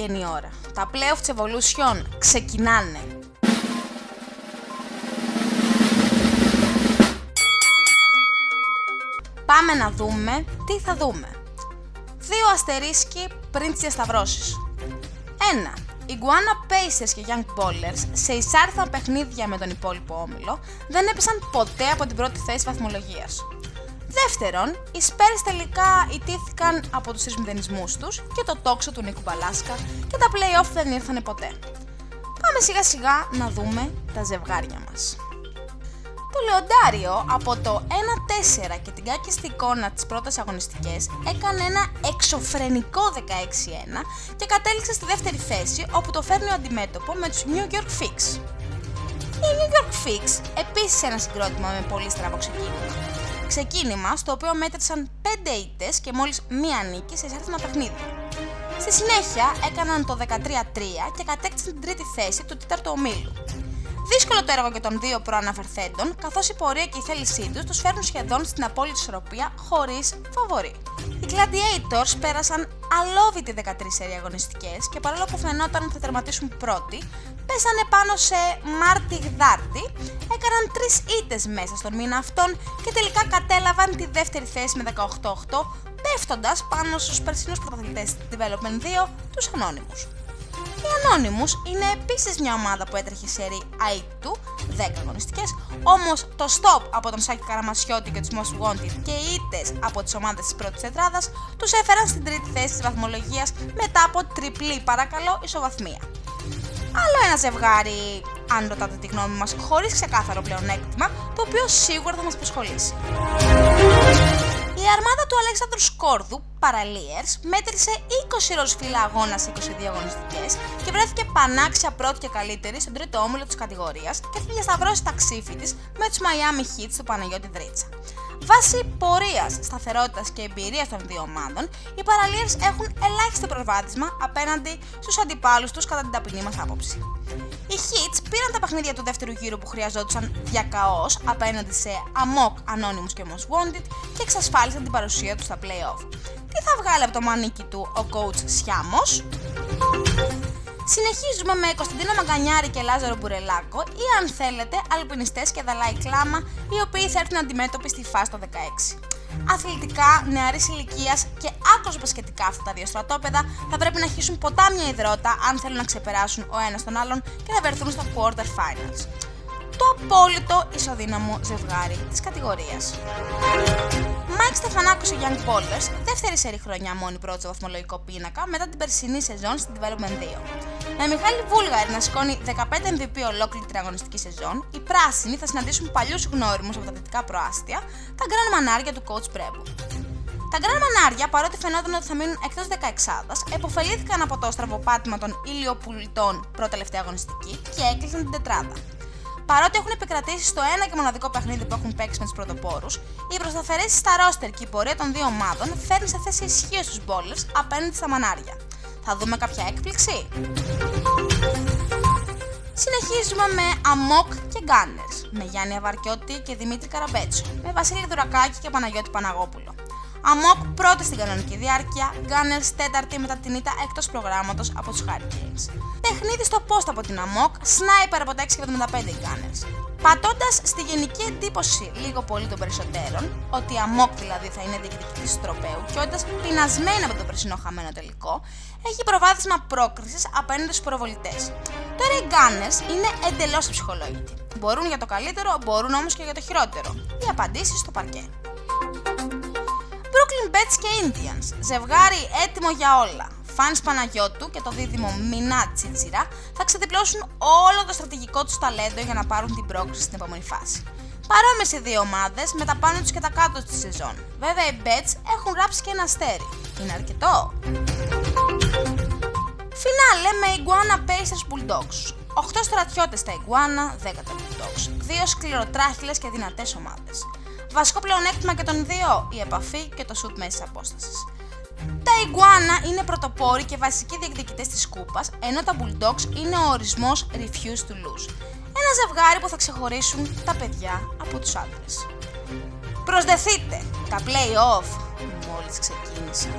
και είναι η ώρα. Τα playoff της Evolution ξεκινάνε. Πάμε να δούμε τι θα δούμε. Δύο αστερίσκοι πριν τις διασταυρώσεις. 1. Οι Guana Pacers και Young Ballers σε εισάρθα παιχνίδια με τον υπόλοιπο όμιλο δεν έπεσαν ποτέ από την πρώτη θέση βαθμολογίας. Δεύτερον, οι Spurs τελικά ιτήθηκαν από τους τρεις τους και το τόξο του Νίκου Μπαλάσκα και τα play-off δεν ήρθαν ποτέ. Πάμε σιγά σιγά να δούμε τα ζευγάρια μας. Το Λεοντάριο από το 1-4 και την κάκιστη εικόνα της πρώτης αγωνιστικές έκανε ένα εξωφρενικό 16-1 και κατέληξε στη δεύτερη θέση όπου το φέρνει ο αντιμέτωπο με τους New York Fix. Οι New York Fix επίσης ένα συγκρότημα με πολύ στραβό ξεκίνημα ξεκίνημα στο οποίο μέτρησαν 5 ήττες και μόλις μία νίκη σε εισάρτημα παιχνίδια. Στη συνέχεια έκαναν το 13-3 και κατέκτησαν την τρίτη θέση του τέταρτου ομίλου. Δύσκολο το έργο και των δύο προαναφερθέντων, καθώς η πορεία και η θέλησή τους τους φέρνουν σχεδόν στην απόλυτη ισορροπία χωρίς φαβορή. Οι Gladiators πέρασαν αλόβητη 13 σερή αγωνιστικές και παρόλο που φαινόταν ότι θα τερματίσουν πρώτοι, πέσανε πάνω σε Μάρτι Γδάρτη, έκαναν τρεις ήττες μέσα στον μήνα αυτόν και τελικά κατέλαβαν τη δεύτερη θέση με 18-8, πέφτοντας πάνω στους περσινούς πρωταθλητές Development 2, τους Ανώνυμους. Οι Anonymous είναι επίσης μια ομάδα που έτρεχε σε ρί του 10 αγωνιστικές, όμως το stop από τον Σάκη Καραμασιώτη και τους Most Wanted και οι ήττες από τις ομάδες της πρώτης τετράδας τους έφεραν στην τρίτη θέση της βαθμολογίας μετά από τριπλή παρακαλώ ισοβαθμία. Άλλο ένα ζευγάρι, αν ρωτάτε τη γνώμη μας, χωρίς ξεκάθαρο πλεονέκτημα, το οποίο σίγουρα θα μας απασχολήσει. Η αρμάδα του Αλέξανδρου Σκόρδου, Παραλίερς, μέτρησε 20 ροσφύλλα αγώνας σε 22 αγωνιστικές και βρέθηκε πανάξια πρώτη και καλύτερη στον τρίτο όμιλο της κατηγορίας και θα διασταυρώσει τα ξύφη της με τους Miami Heat του Παναγιώτη Δρίτσα. Βάσει πορείας, σταθερότητας και εμπειρίας των δύο ομάδων, οι Παραλίερς έχουν ελάχιστο προβάδισμα απέναντι στους αντιπάλους τους κατά την ταπεινή μας άποψη. Οι Hits πήραν τα παιχνίδια του δεύτερου γύρου που χρειαζόντουσαν διακαώ απέναντι σε Amok, Anonymous και Most Wanted και εξασφάλισαν την παρουσία τους στα playoff. Τι θα βγάλει από το μανίκι του ο coach Σιάμος; Συνεχίζουμε με Κωνσταντίνο Μαγκανιάρη και Λάζαρο Μπουρελάκο ή αν θέλετε αλπινιστές και Δαλάη Κλάμα οι οποίοι θα έρθουν αντιμέτωποι στη φάση το 16. Αθλητικά, νεαρής ηλικίας και άκρω πασχετικά αυτά τα δύο στρατόπεδα θα πρέπει να χύσουν ποτάμια ιδρώτα αν θέλουν να ξεπεράσουν ο ένας τον άλλον και να βρεθούν στα quarter finals. Το απόλυτο ισοδύναμο ζευγάρι της κατηγορίας. Μάικ Στεφανάκος σε Young Ballers, δεύτερη σερί χρονιά μόνοι πρώτοι βαθμολογικό πίνακα μετά την περσινή σεζόν στην Development 2. Με Μιχάλη Βούλγαρη να σηκώνει 15 MVP ολόκληρη την αγωνιστική σεζόν, οι πράσινοι θα συναντήσουν παλιούς γνώριμους από τα δυτικά προάστια, τα γκραν μανάρια του coach Πρέμπου. Τα γκραν μανάρια, παρότι φαινόταν ότι θα μείνουν εκτός 16 εποφελήθηκαν από το στραβοπάτημα των ηλιοπουλιτών πρώτη-τελευταία αγωνιστική και έκλεισαν την τετράδα. Παρότι έχουν επικρατήσει στο ένα και μοναδικό παιχνίδι που έχουν παίξει με τους πρωτοπόρους, οι προσταθερήσει στα ρόστερ και η πορεία των δύο ομάδων φέρνει σε θέση ισχύως τους μπόλες απέναντι στα μανάρια. Θα δούμε κάποια έκπληξη. Συνεχίζουμε με Αμόκ και Γκάνερς, με Γιάννη Αβαρκιώτη και Δημήτρη Καραμπέτσο, με Βασίλη Δουρακάκη και Παναγιώτη Παναγόπουλο. Αμόκ πρώτη στην κανονική διάρκεια, Gunners τέταρτη μετά την ήττα εκτός προγράμματος από τους Hurricanes. Παιχνίδι στο post από την Αμόκ, sniper από τα 6,75 Gunners. Πατώντας στη γενική εντύπωση λίγο πολύ των περισσότερων, ότι η Αμόκ δηλαδή θα είναι διεκδικητή του τροπέου και όντας πεινασμένη από το περσινό χαμένο τελικό, έχει προβάδισμα πρόκρισης απέναντι στους προβολητές. Τώρα οι Gunners είναι εντελώς ψυχολόγητοι. Μπορούν για το καλύτερο, μπορούν όμως και για το χειρότερο. Οι απαντήσεις στο παρκέ. Brooklyn Bets και Indians. Ζευγάρι έτοιμο για όλα. Φανς Παναγιώτου και το δίδυμο Μινά Τσίτσιρα θα ξεδιπλώσουν όλο το στρατηγικό τους ταλέντο για να πάρουν την πρόκληση στην επόμενη φάση. Παρόμοιες οι δύο ομάδες με τα πάνω τους και τα κάτω της σεζόν. Βέβαια οι Bets έχουν γράψει και ένα αστέρι. Είναι αρκετό. Φινάλε με Iguana Pacers Bulldogs. 8 στρατιώτες στα Iguana, 10 τα Bulldogs. Δύο σκληροτράχυλε και δυνατές ομάδες. Βασικό πλεονέκτημα και των δύο, η επαφή και το σουτ μέσης απόστασης. Τα Iguana είναι πρωτοπόροι και βασικοί διεκδικητές της κούπας, ενώ τα Bulldogs είναι ο ορισμός refuse to lose. Ένα ζευγάρι που θα ξεχωρίσουν τα παιδιά από τους άντρες. Προσδεθείτε! Τα play-off μόλις ξεκίνησαν.